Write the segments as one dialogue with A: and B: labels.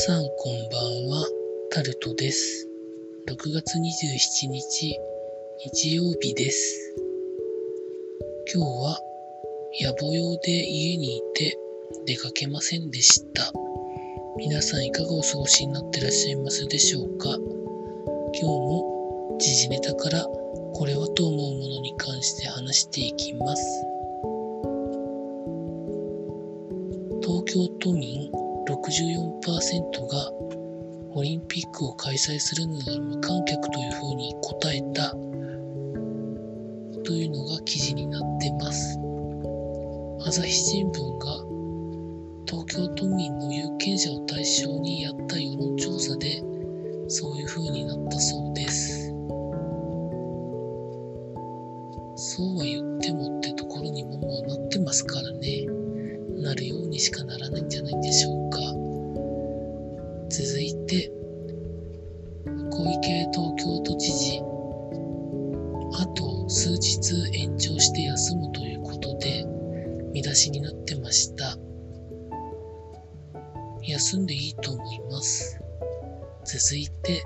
A: さんこんばんは、タルトです。6月27日、日曜日です。今日は野暮用で家にいて出かけませんでした。皆さんいかがお過ごしになってらっしゃいますでしょうか今日も時事ネタからこれはと思うものに関して話していきます。東京都民64%がオリンピックを開催するのなら無観客というふうに答えたというのが記事になってます。朝日新聞が東京都民の有権者を対象にやった世論調査でそういう風になったそうです。そうは言ってもってところにももうなってますからね。なるようにしかならないんじゃないでしょうか。見出しになってました。休んでいいと思います。続いて、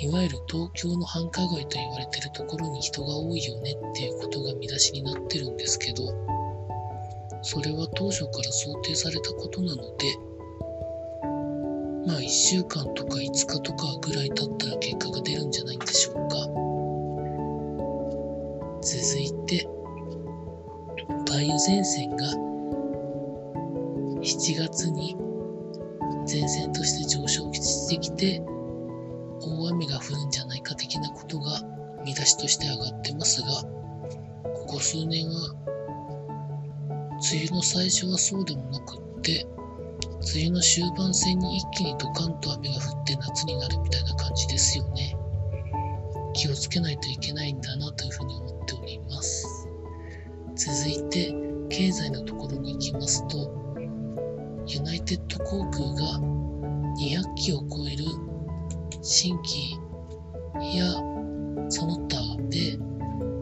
A: いわゆる東京の繁華街と言われてるところに人が多いよねっていうことが見出しになってるんですけど、それは当初から想定されたことなので、まあ1週間とか5日とかぐらい経ったら結果が出るんじゃないんでしょうか。続いて、梅雨前線が7月に前線として上昇してきて、大雨が降るんじゃないか的なことが見出しとして上がってますが、ここ数年は、梅雨の最初はそうでもなくって、梅雨の終盤戦に一気にドカンと雨が降って夏になるみたいな感じですよね。気をつけないといけない続いて、経済のところに行きますと、ユナイテッド航空が200機を超える新規やその他で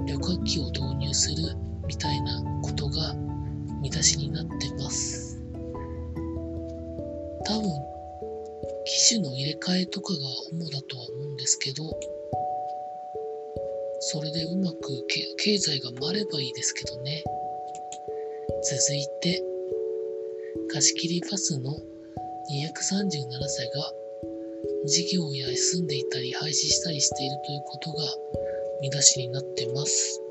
A: 旅客機を導入するみたいなことが見出しになってます。多分、機種の入れ替えとかが主だとは思うんですけど、それでうまく経済が回ればいいですけどね。続いて、貸し切りバスの237歳が事業を休んでいたり廃止したりしているということが見出しになってます。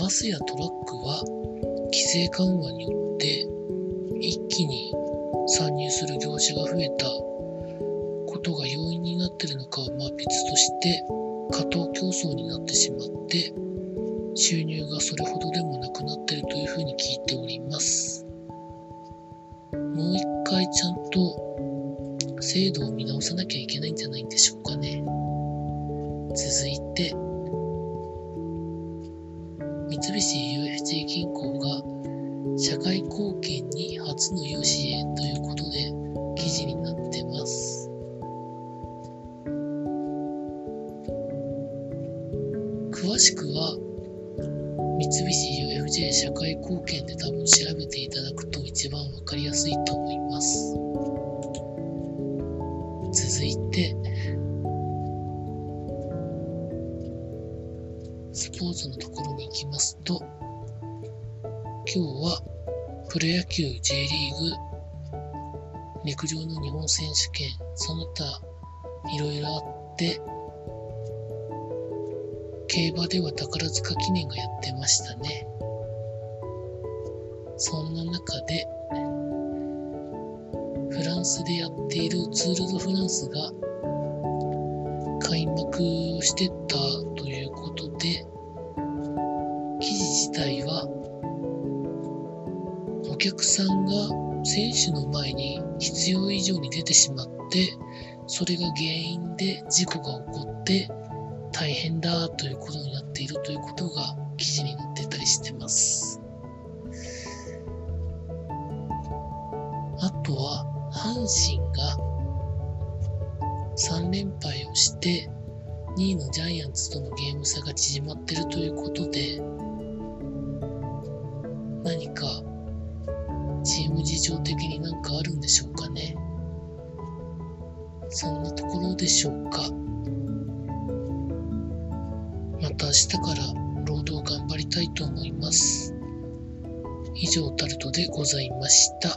A: バスやトラックは規制緩和によって一気に参入する業者が増えたことが要因になっているのかはまあ別として過当競争になってしまって収入がそれほどでもなくなっているというふうに聞いております。もう一回ちゃんと制度を見直さなきゃいけないんじゃないんでしょうかね。続いて、三菱 UFJ 銀行が社会貢献に初の融資へということで詳しくは三菱 UFJ 社会貢献で多分調べていただくと一番わかりやすいと思います。続いて、スポーツのところに行きますと、今日はプロ野球 J リーグ、陸上の日本選手権、その他いろいろあって、競馬では宝塚記念がやってましたね。そんな中で、フランスでやっているツール・ド・フランスが開幕してたということで、記事自体は、お客さんが選手の前に必要以上に出てしまって、それが原因で事故が起こって大変だということになっているということが記事になってたりしてます。あとは、阪神が3連敗をして2位のジャイアンツとのゲーム差が縮まってるということで何かチー務事情的になんかあるんでしょうかね。そんなところでしょうか。また明日から労働頑張りたいと思います。以上タルトでございました。